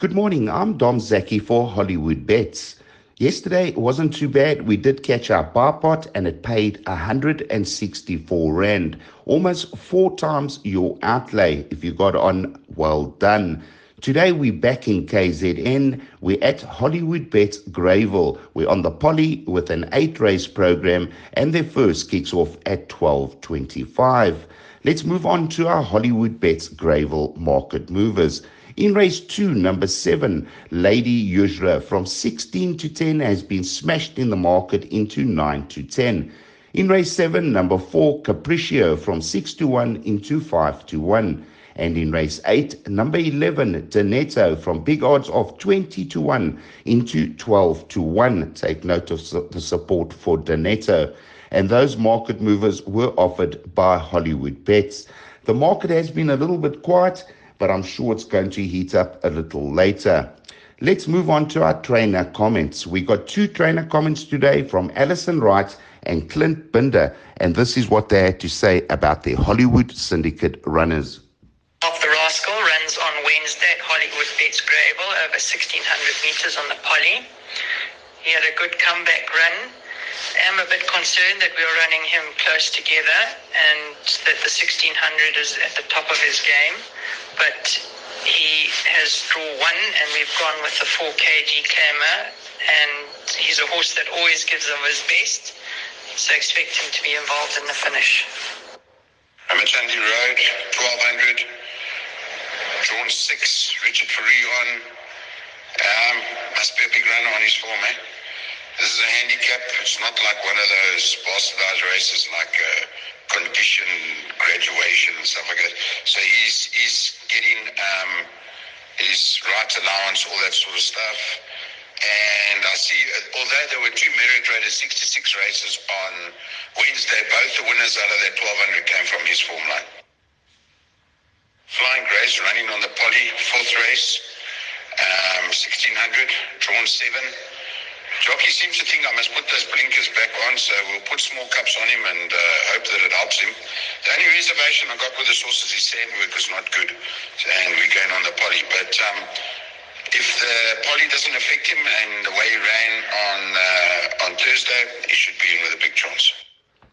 Good morning. I'm Dom Zaki for Hollywood Bets. Yesterday wasn't too bad. We did catch our bar pot and it paid 164 Rand, almost four times your outlay. If you got on, well done. Today we're back in KZN. We're at Hollywood Bets Greyville. We're on the poly with an eight race program and their first kicks off at 12.25. Let's move on to our Hollywood Bets Greyville market movers. In race two, number seven, Lady Yuzra from 16 to 10 has been smashed in the market into 9 to 10. In race seven, number four, Capriccio from 6 to 1 into 5 to 1. And in race 8, number 11, Doneto from big odds of 20 to 1 into 12 to 1. Take note of the support for Doneto. And those market movers were offered by Hollywood Bets. The market has been a little bit quiet but I'm sure it's going to heat up a little later. Let's move on to our trainer comments. We got two trainer comments today from Alison Wright and Clint Binda, and this is what they had to say about their Hollywood Syndicate runners. Off the Rascal runs on Wednesday at Hollywood Bets Greyville over 1600 meters on the poly. He had a good comeback run. I am a bit concerned that we are running him close together and that the 1600 is at the top of his game but he has draw one, and we've gone with the 4 kg claimer, and he's a horse that always gives of his best, so expect him to be involved in the finish. I'm at Sandy Road, 1200, drawn six, Richard Farillon. Um, must be a big runner on his form, eh? This is a handicap. It's not like one of those bastardized races like uh, condition, graduation, and stuff like that. So he's he's getting um, allowance, all that sort of stuff. And I see, although there were two merit rated 66 races on Wednesday, both the winners out of that 1200 came from his form line. Flying Grace running on the poly, fourth race, um, 1600, drawn seven. Jockey seems to think I must put those blinkers back on, so we'll put small cups on him and uh, hope that it helps him. The only reservation I got with the horse is his sandwork is not good, and we're going on the poly. But um, if the poly doesn't affect him and the way he ran on uh, on Thursday, he should be in with a big chance.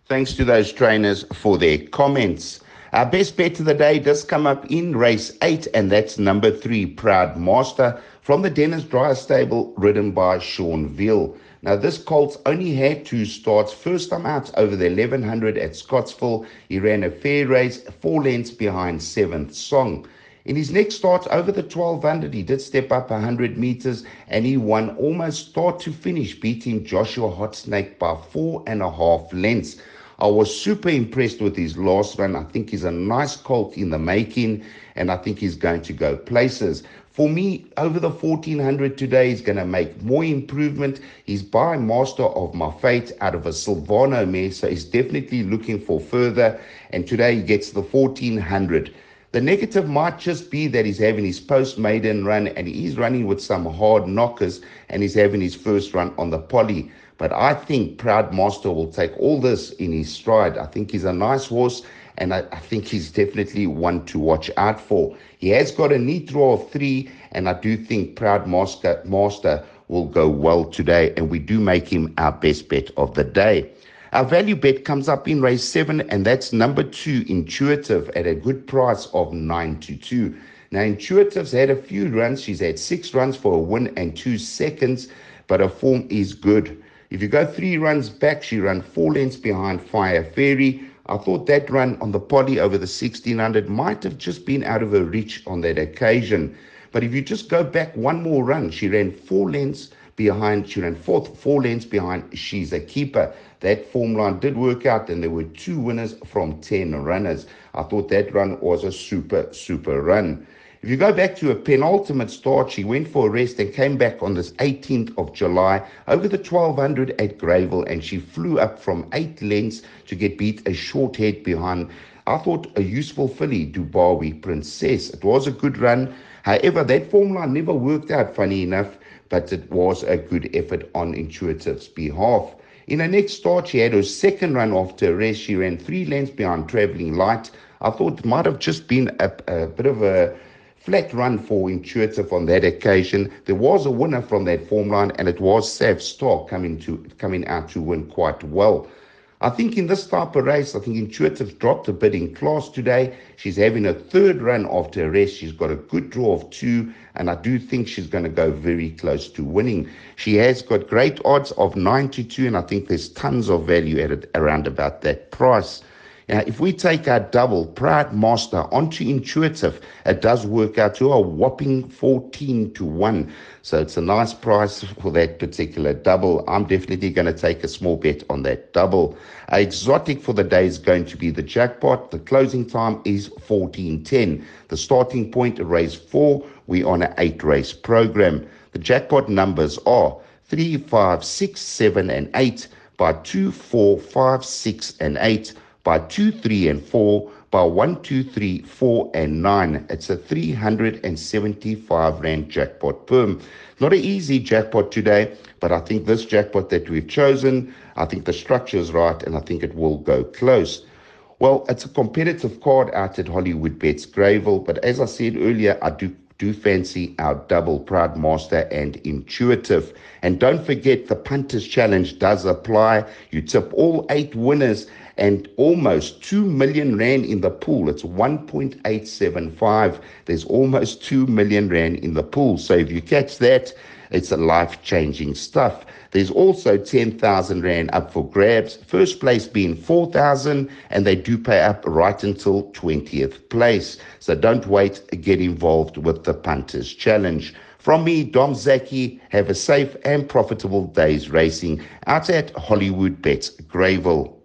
Thanks to those trainers for their comments. Our best bet of the day does come up in race eight, and that's number three, Proud Master, from the Dennis Drier stable, ridden by Sean Veale. Now, this Colts only had two starts. First time out over the 1100 at Scottsville, he ran a fair race, four lengths behind seventh song. In his next start over the 1200, he did step up 100 meters and he won almost start to finish, beating Joshua Hotsnake by four and a half lengths. I was super impressed with his last run. I think he's a nice colt in the making, and I think he's going to go places. For me, over the 1400 today, he's going to make more improvement. He's by Master of My Fate out of a Silvano mare, so he's definitely looking for further. And today he gets the 1400. The negative might just be that he's having his post maiden run and he's running with some hard knockers and he's having his first run on the poly. But I think Proud Master will take all this in his stride. I think he's a nice horse, and I, I think he's definitely one to watch out for. He has got a neat draw of three, and I do think Proud Master, Master will go well today, and we do make him our best bet of the day. Our value bet comes up in race seven, and that's number two, Intuitive, at a good price of nine to two. Now, Intuitive's had a few runs. She's had six runs for a win and two seconds, but her form is good. If you go three runs back, she ran four lengths behind Fire Fairy. I thought that run on the poly over the 1600 might have just been out of her reach on that occasion. But if you just go back one more run, she ran four lengths behind, she ran fourth, four lengths behind She's a Keeper. That form line did work out, and there were two winners from 10 runners. I thought that run was a super, super run. If you go back to a penultimate start, she went for a rest and came back on this 18th of July over the 1200 at Greyville, and she flew up from eight lengths to get beat a short head behind. I thought a useful filly, Dubawi Princess. It was a good run. However, that form line never worked out, funny enough, but it was a good effort on Intuitive's behalf. In her next start, she had her second run after a rest. She ran three lengths behind Travelling Light. I thought it might have just been a, a bit of a flat run for Intuitive on that occasion. There was a winner from that form line, and it was Sav Star coming to coming out to win quite well. I think in this type of race, I think Intuitive dropped a bit in class today. She's having a third run after a rest. She's got a good draw of two, and I do think she's going to go very close to winning. She has got great odds of 92, and I think there's tons of value it around about that price. Now, if we take our double, Proud Master, onto Intuitive, it does work out to a whopping 14 to 1. So it's a nice price for that particular double. I'm definitely going to take a small bet on that double. Our exotic for the day is going to be the jackpot. The closing time is 14.10. The starting point, race 4. We're on an 8 race program. The jackpot numbers are 3, 5, 6, 7, and 8 by 2, 4, 5, 6, and 8 by 2, 3, and 4, by 1, 2, 3, 4, and 9. It's a 375 Rand jackpot perm. Not an easy jackpot today, but I think this jackpot that we've chosen, I think the structure is right, and I think it will go close. Well, it's a competitive card out at Hollywood Bets Greyville, but as I said earlier, I do do fancy our double Proud Master and Intuitive. And don't forget, the Punters Challenge does apply. You tip all eight winners and almost 2 million rand in the pool. It's 1.875. There's almost 2 million rand in the pool. So if you catch that, it's a life changing stuff. There's also 10,000 Rand up for grabs, first place being 4,000, and they do pay up right until 20th place. So don't wait, get involved with the Punters Challenge. From me, Dom Zaki, have a safe and profitable day's racing out at Hollywood Bets Greyville.